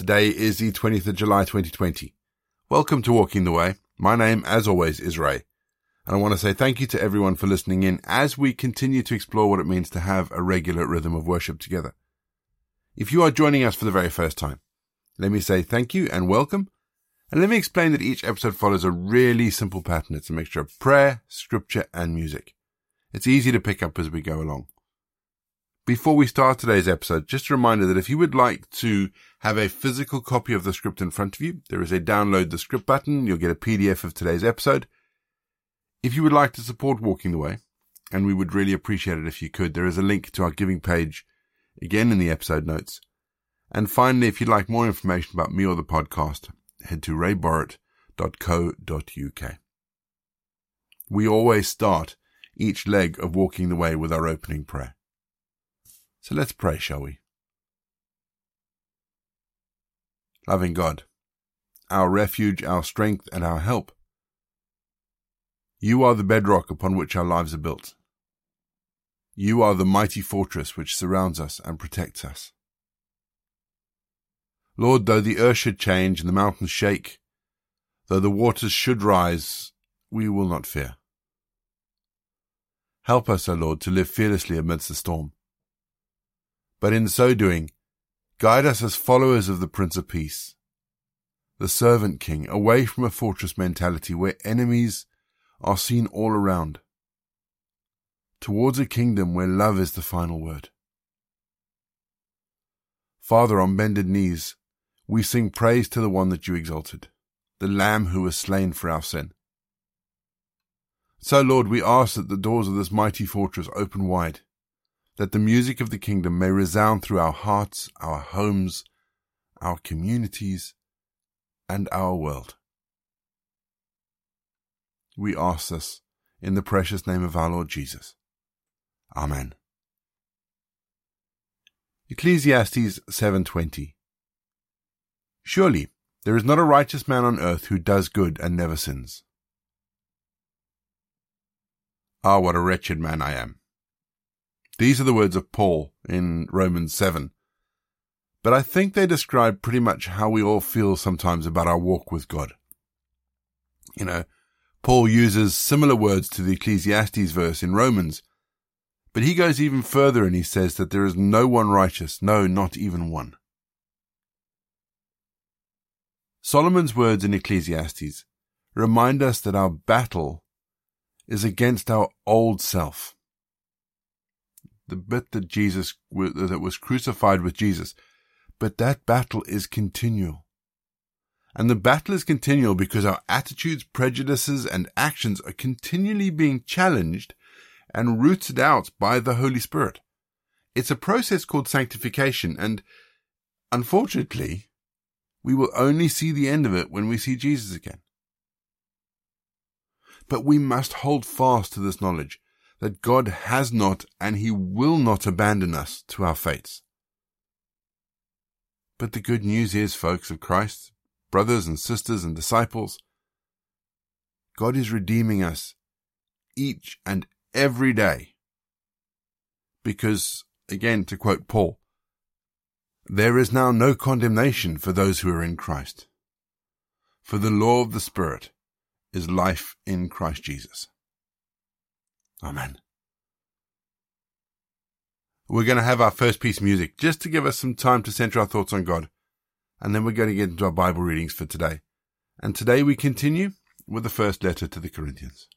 Today is the 20th of July 2020. Welcome to Walking the Way. My name, as always, is Ray. And I want to say thank you to everyone for listening in as we continue to explore what it means to have a regular rhythm of worship together. If you are joining us for the very first time, let me say thank you and welcome. And let me explain that each episode follows a really simple pattern. It's a mixture of prayer, scripture, and music. It's easy to pick up as we go along. Before we start today's episode, just a reminder that if you would like to have a physical copy of the script in front of you, there is a download the script button. You'll get a PDF of today's episode. If you would like to support Walking the Way, and we would really appreciate it if you could, there is a link to our giving page again in the episode notes. And finally, if you'd like more information about me or the podcast, head to rayborrett.co.uk. We always start each leg of Walking the Way with our opening prayer. So let's pray, shall we? Loving God, our refuge, our strength, and our help, you are the bedrock upon which our lives are built. You are the mighty fortress which surrounds us and protects us. Lord, though the earth should change and the mountains shake, though the waters should rise, we will not fear. Help us, O Lord, to live fearlessly amidst the storm but in so doing, guide us as followers of the Prince of Peace, the servant king, away from a fortress mentality where enemies are seen all around, towards a kingdom where love is the final word. Father, on bended knees, we sing praise to the one that you exalted, the Lamb who was slain for our sin. So, Lord, we ask that the doors of this mighty fortress open wide, that the music of the kingdom may resound through our hearts, our homes, our communities, and our world. We ask this in the precious name of our Lord Jesus. Amen. Ecclesiastes 7:20 Surely there is not a righteous man on earth who does good and never sins. Ah, what a wretched man I am. These are the words of Paul in Romans 7. But I think they describe pretty much how we all feel sometimes about our walk with God. You know, Paul uses similar words to the Ecclesiastes verse in Romans, but he goes even further and he says that there is no one righteous, no, not even one. Solomon's words in Ecclesiastes remind us that our battle is against our old self the bit that Jesus, that was crucified with Jesus. But that battle is continual. And the battle is continual because our attitudes, prejudices, and actions are continually being challenged and rooted out by the Holy Spirit. It's a process called sanctification, and unfortunately, we will only see the end of it when we see Jesus again. But we must hold fast to this knowledge that God has not and he will not abandon us to our fates. But the good news is, folks of Christ, brothers and sisters and disciples, God is redeeming us each and every day. Because, again, to quote Paul, there is now no condemnation for those who are in Christ. For the law of the Spirit is life in Christ Jesus. Amen. We're going to have our first piece of music just to give us some time to center our thoughts on God. And then we're going to get into our Bible readings for today. And today we continue with the first letter to the Corinthians.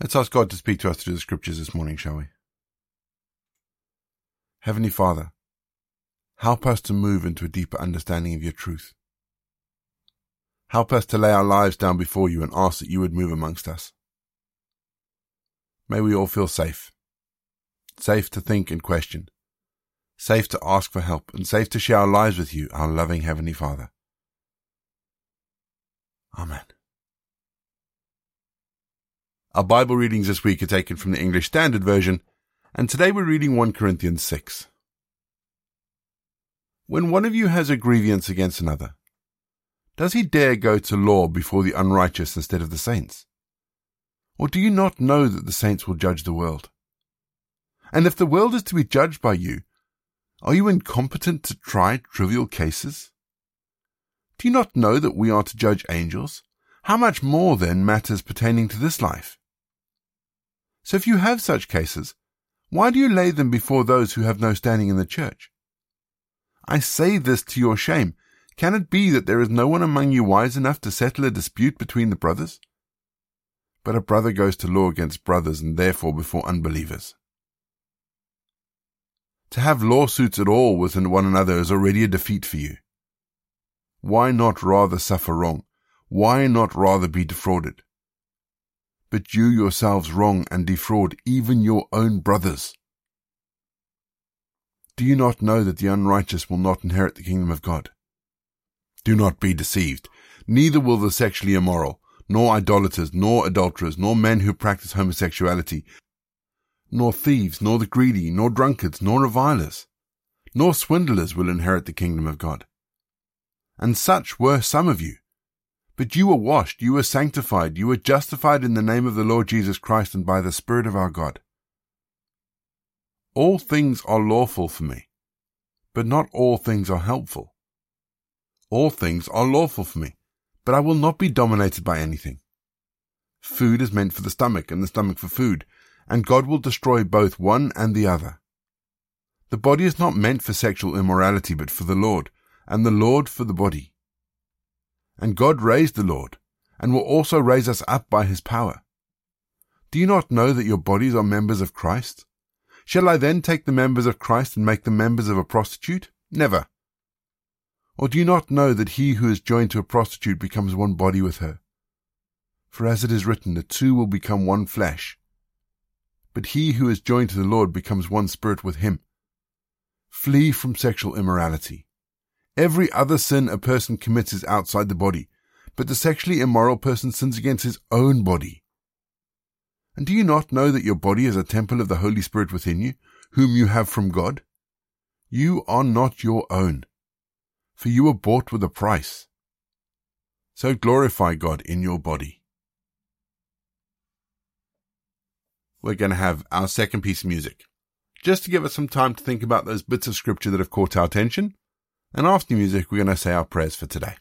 Let's ask God to speak to us through the scriptures this morning, shall we? Heavenly Father, help us to move into a deeper understanding of your truth. Help us to lay our lives down before you and ask that you would move amongst us. May we all feel safe. Safe to think and question. Safe to ask for help and safe to share our lives with you, our loving Heavenly Father. Amen. Our Bible readings this week are taken from the English Standard Version, and today we're reading 1 Corinthians 6. When one of you has a grievance against another, does he dare go to law before the unrighteous instead of the saints? Or do you not know that the saints will judge the world? And if the world is to be judged by you, are you incompetent to try trivial cases? Do you not know that we are to judge angels? How much more then matters pertaining to this life? So if you have such cases, why do you lay them before those who have no standing in the church? I say this to your shame. Can it be that there is no one among you wise enough to settle a dispute between the brothers? But a brother goes to law against brothers and therefore before unbelievers. To have lawsuits at all with one another is already a defeat for you. Why not rather suffer wrong? Why not rather be defrauded? But you yourselves wrong and defraud even your own brothers. Do you not know that the unrighteous will not inherit the kingdom of God? Do not be deceived. Neither will the sexually immoral, nor idolaters, nor adulterers, nor men who practice homosexuality, nor thieves, nor the greedy, nor drunkards, nor revilers, nor swindlers will inherit the kingdom of God. And such were some of you. But you were washed, you were sanctified, you were justified in the name of the Lord Jesus Christ and by the Spirit of our God. All things are lawful for me, but not all things are helpful. All things are lawful for me, but I will not be dominated by anything. Food is meant for the stomach and the stomach for food, and God will destroy both one and the other. The body is not meant for sexual immorality, but for the Lord, and the Lord for the body. And God raised the Lord, and will also raise us up by his power. Do you not know that your bodies are members of Christ? Shall I then take the members of Christ and make them members of a prostitute? Never. Or do you not know that he who is joined to a prostitute becomes one body with her? For as it is written, the two will become one flesh. But he who is joined to the Lord becomes one spirit with him. Flee from sexual immorality. Every other sin a person commits is outside the body, but the sexually immoral person sins against his own body. And do you not know that your body is a temple of the Holy Spirit within you, whom you have from God? You are not your own, for you were bought with a price. So glorify God in your body. We're going to have our second piece of music. Just to give us some time to think about those bits of scripture that have caught our attention, and after music, we're going to say our prayers for today.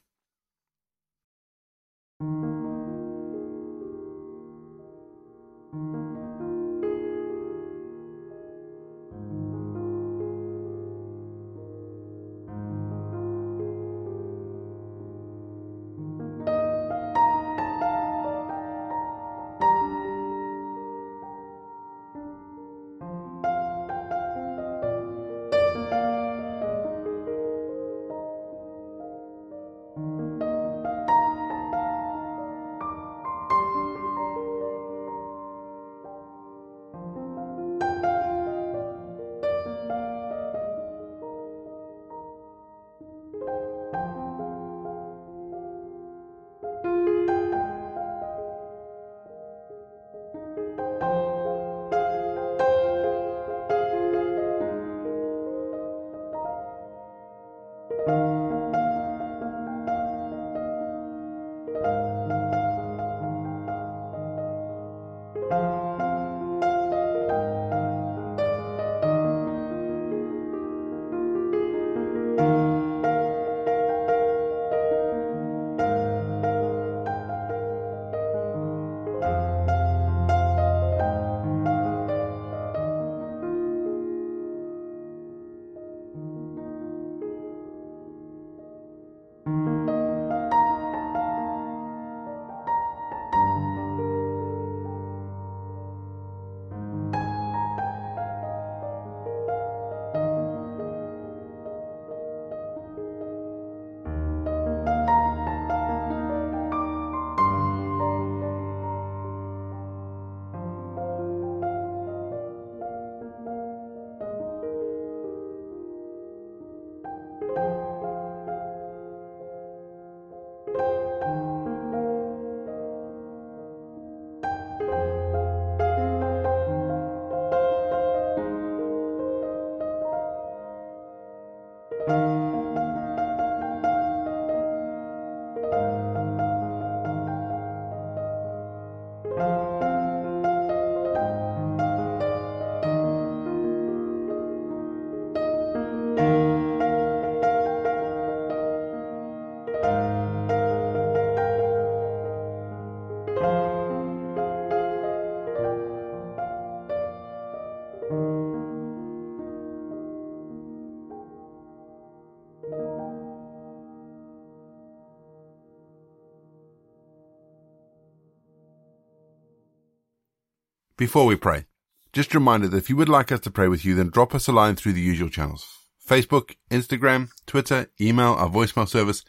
Before we pray, just a reminder that if you would like us to pray with you, then drop us a line through the usual channels. Facebook, Instagram, Twitter, email, our voicemail service.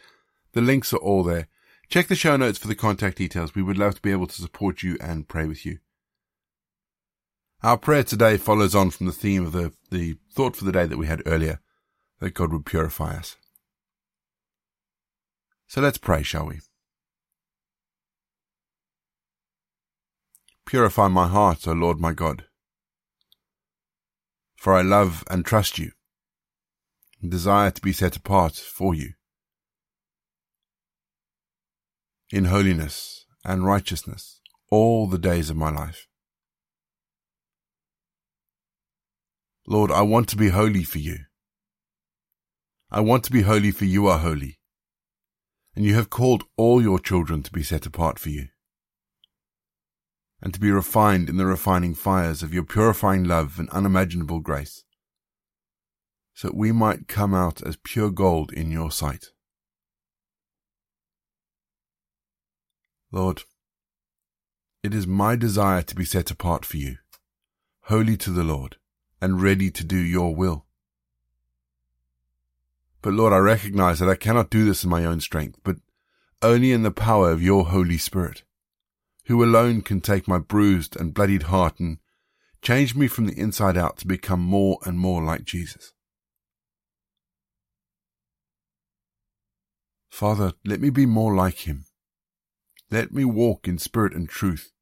The links are all there. Check the show notes for the contact details. We would love to be able to support you and pray with you. Our prayer today follows on from the theme of the, the thought for the day that we had earlier, that God would purify us. So let's pray, shall we? Purify my heart, O Lord my God, for I love and trust you, and desire to be set apart for you. In holiness and righteousness all the days of my life. Lord, I want to be holy for you. I want to be holy for you are holy. And you have called all your children to be set apart for you. And to be refined in the refining fires of your purifying love and unimaginable grace. So that we might come out as pure gold in your sight. Lord, it is my desire to be set apart for you, holy to the Lord and ready to do your will. But Lord, I recognize that I cannot do this in my own strength, but only in the power of your Holy Spirit, who alone can take my bruised and bloodied heart and change me from the inside out to become more and more like Jesus. Father, let me be more like him. Let me walk in spirit and truth.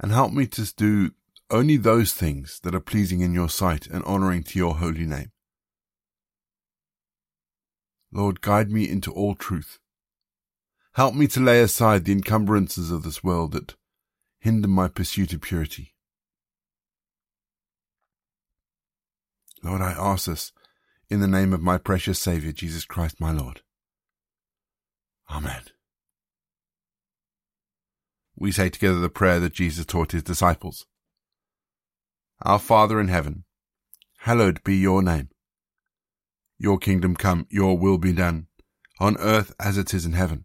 And help me to do only those things that are pleasing in your sight and honoring to your holy name. Lord, guide me into all truth. Help me to lay aside the encumbrances of this world that hinder my pursuit of purity. Lord, I ask this in the name of my precious Saviour, Jesus Christ, my Lord. Amen. We say together the prayer that Jesus taught his disciples. Our Father in heaven, hallowed be your name. Your kingdom come, your will be done, on earth as it is in heaven.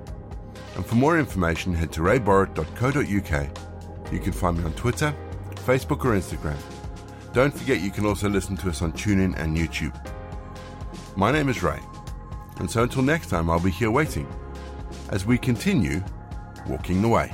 And for more information, head to rayborrett.co.uk. You can find me on Twitter, Facebook, or Instagram. Don't forget you can also listen to us on TuneIn and YouTube. My name is Ray, and so until next time, I'll be here waiting as we continue walking the way.